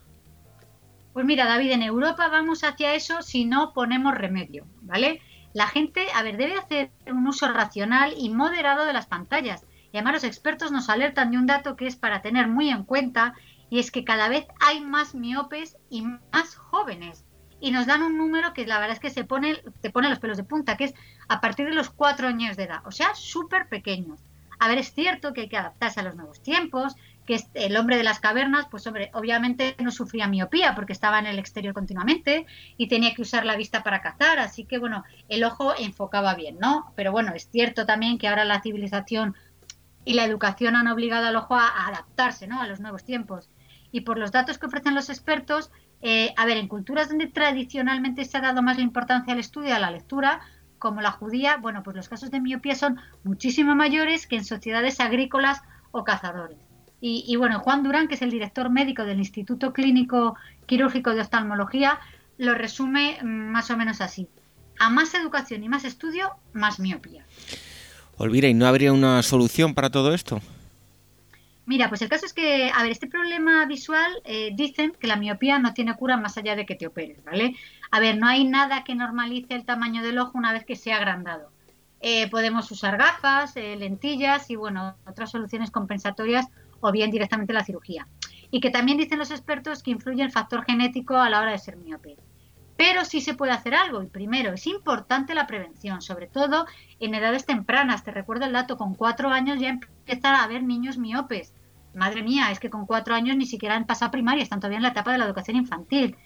Speaker 4: Pues mira, David, en Europa vamos hacia eso si no ponemos remedio, ¿vale? La gente, a ver, debe hacer un uso racional y moderado de las pantallas. Y además los expertos nos alertan de un dato que es para tener muy en cuenta y es que cada vez hay más miopes y más jóvenes. Y nos dan un número que la verdad es que se pone, te pone los pelos de punta, que es a partir de los cuatro años de edad, o sea, súper pequeños. A ver, es cierto que hay que adaptarse a los nuevos tiempos, que el hombre de las cavernas, pues hombre, obviamente no sufría miopía porque estaba en el exterior continuamente y tenía que usar la vista para cazar, así que bueno, el ojo enfocaba bien, ¿no? Pero bueno, es cierto también que ahora la civilización y la educación han obligado al ojo a, adaptarse, ¿no? A los nuevos tiempos. Y por los datos que ofrecen los expertos, eh, a ver, en culturas donde tradicionalmente se ha dado más la importancia al estudio a la lectura, como la judía, bueno, pues los casos de miopía son muchísimo mayores que en sociedades agrícolas o cazadores. Y, bueno, Juan Durán, que es el director médico del Instituto Clínico Quirúrgico de Oftalmología, lo resume más o menos así. A más educación y más estudio, más miopía.
Speaker 2: Olvida, ¿y no habría una solución para todo esto?
Speaker 4: Mira, pues el caso es que, a ver, este problema visual eh, dicen que la miopía no tiene cura más allá de que te operes, ¿vale? A ver, no hay nada que normalice el tamaño del ojo una vez que se ha agrandado. Eh, podemos usar gafas, eh, lentillas y, bueno, otras soluciones compensatorias o bien directamente la cirugía. Y que también dicen los expertos que influye el factor genético a la hora de ser miope. Pero sí se puede hacer algo. Y primero, es importante la prevención, sobre todo en edades tempranas. Te recuerdo el dato, con cuatro años ya empiezan a haber niños miopes. Madre mía, es que con cuatro años ni siquiera han pasado primaria, están todavía en la etapa de la educación infantil.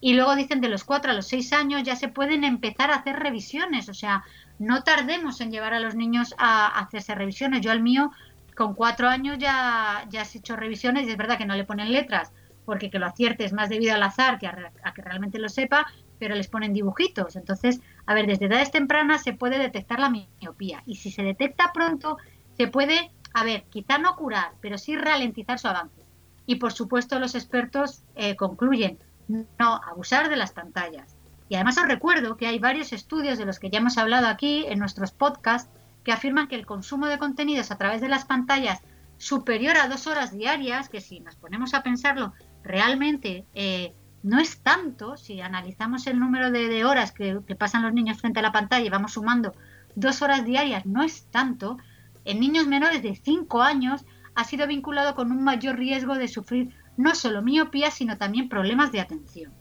Speaker 4: Y luego dicen de los cuatro a los seis años ya se pueden empezar a hacer revisiones. O sea, no tardemos en llevar a los niños a hacerse revisiones. Yo al mío, con cuatro años ya, ya has hecho revisiones y es verdad que no le ponen letras, porque que lo acierte es más debido al azar que a que realmente lo sepa, pero les ponen dibujitos. Entonces, a ver, desde edades tempranas se puede detectar la miopía y si se detecta pronto, se puede, a ver, quizá no curar, pero sí ralentizar su avance. Y por supuesto los expertos eh, concluyen no abusar de las pantallas. Y además os recuerdo que hay varios estudios de los que ya hemos hablado aquí en nuestros podcasts que afirman que el consumo de contenidos a través de las pantallas superior a dos horas diarias, que si nos ponemos a pensarlo, realmente eh, no es tanto, si analizamos el número de, horas que, pasan los niños frente a la pantalla y vamos sumando dos horas diarias, no es tanto, en niños menores de 5 años ha sido vinculado con un mayor riesgo de sufrir no solo miopía, sino también problemas de atención.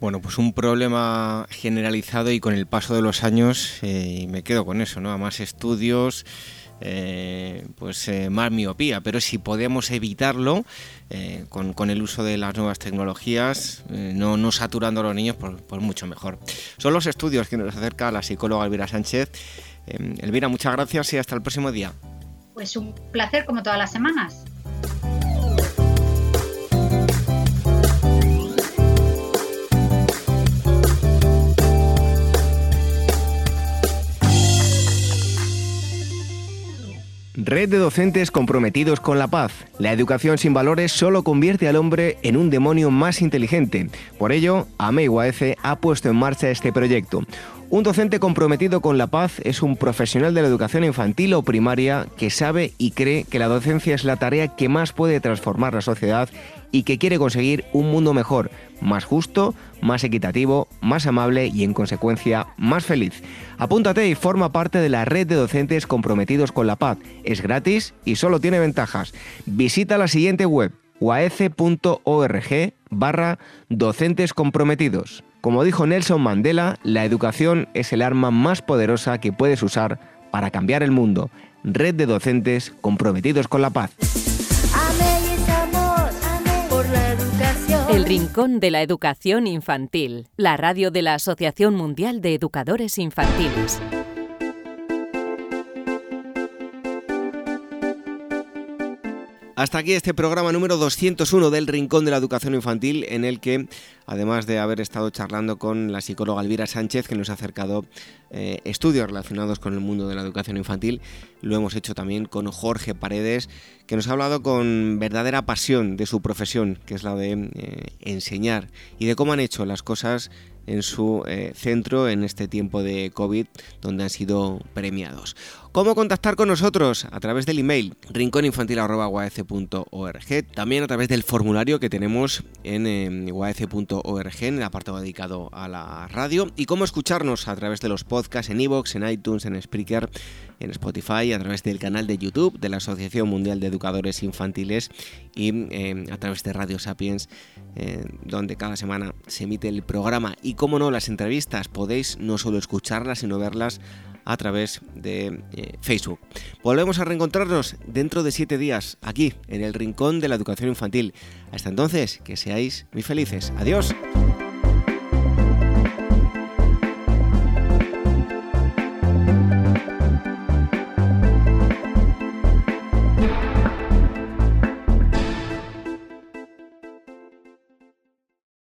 Speaker 2: Bueno, pues un problema generalizado y con el paso de los años, eh, me quedo con eso, ¿no? A más estudios, eh, pues eh, más miopía. Pero si podemos evitarlo eh, con, el uso de las nuevas tecnologías, no, no, saturando a los niños, pues, pues, mucho mejor. Son los estudios que nos acerca la psicóloga Elvira Sánchez. Elvira, muchas gracias y hasta el próximo día.
Speaker 4: Pues un placer como todas las semanas.
Speaker 2: Red de docentes comprometidos con la paz. La educación sin valores solo convierte al hombre en un demonio más inteligente. Por ello, AME ha puesto en marcha este proyecto. Un docente comprometido con la paz es un profesional de la educación infantil o primaria que sabe y cree que la docencia es la tarea que más puede transformar la sociedad y que quiere conseguir un mundo mejor, más justo, más equitativo, más amable y en consecuencia más feliz. Apúntate y forma parte de la red de docentes comprometidos con la paz. Es gratis y solo tiene ventajas. Visita la siguiente web uaece.org barra docentes comprometidos. Como dijo Nelson Mandela, la educación es el arma más poderosa que puedes usar para cambiar el mundo. Red de docentes comprometidos con la paz.
Speaker 1: El Rincón de la Educación Infantil, la radio de la Asociación Mundial de Educadores Infantiles.
Speaker 2: Hasta aquí este programa número 201 del Rincón de la Educación Infantil, en el que, además de haber estado charlando con la psicóloga Elvira Sánchez, que nos ha acercado eh, estudios relacionados con el mundo de la educación infantil, lo hemos hecho también con Jorge Paredes, que nos ha hablado con verdadera pasión de su profesión, que es la de eh, enseñar, y de cómo han hecho las cosas en su eh, centro en este tiempo de COVID, donde han sido premiados. ¿Cómo contactar con nosotros? A través del email rincóninfantil.org, también a través del formulario que tenemos en eh, en el apartado dedicado a la radio, y cómo escucharnos a través de los podcasts en iVoox, en iTunes, en Spreaker, en Spotify, a través del canal de YouTube de la Asociación Mundial de Educadores Infantiles y eh, a través de Radio Sapiens, eh, donde cada semana se emite el programa. Y como no, las entrevistas podéis no solo escucharlas, sino verlas a través de eh, Facebook. Volvemos a reencontrarnos dentro de siete días aquí en el Rincón de la Educación Infantil. Hasta entonces, que seáis muy felices. Adiós.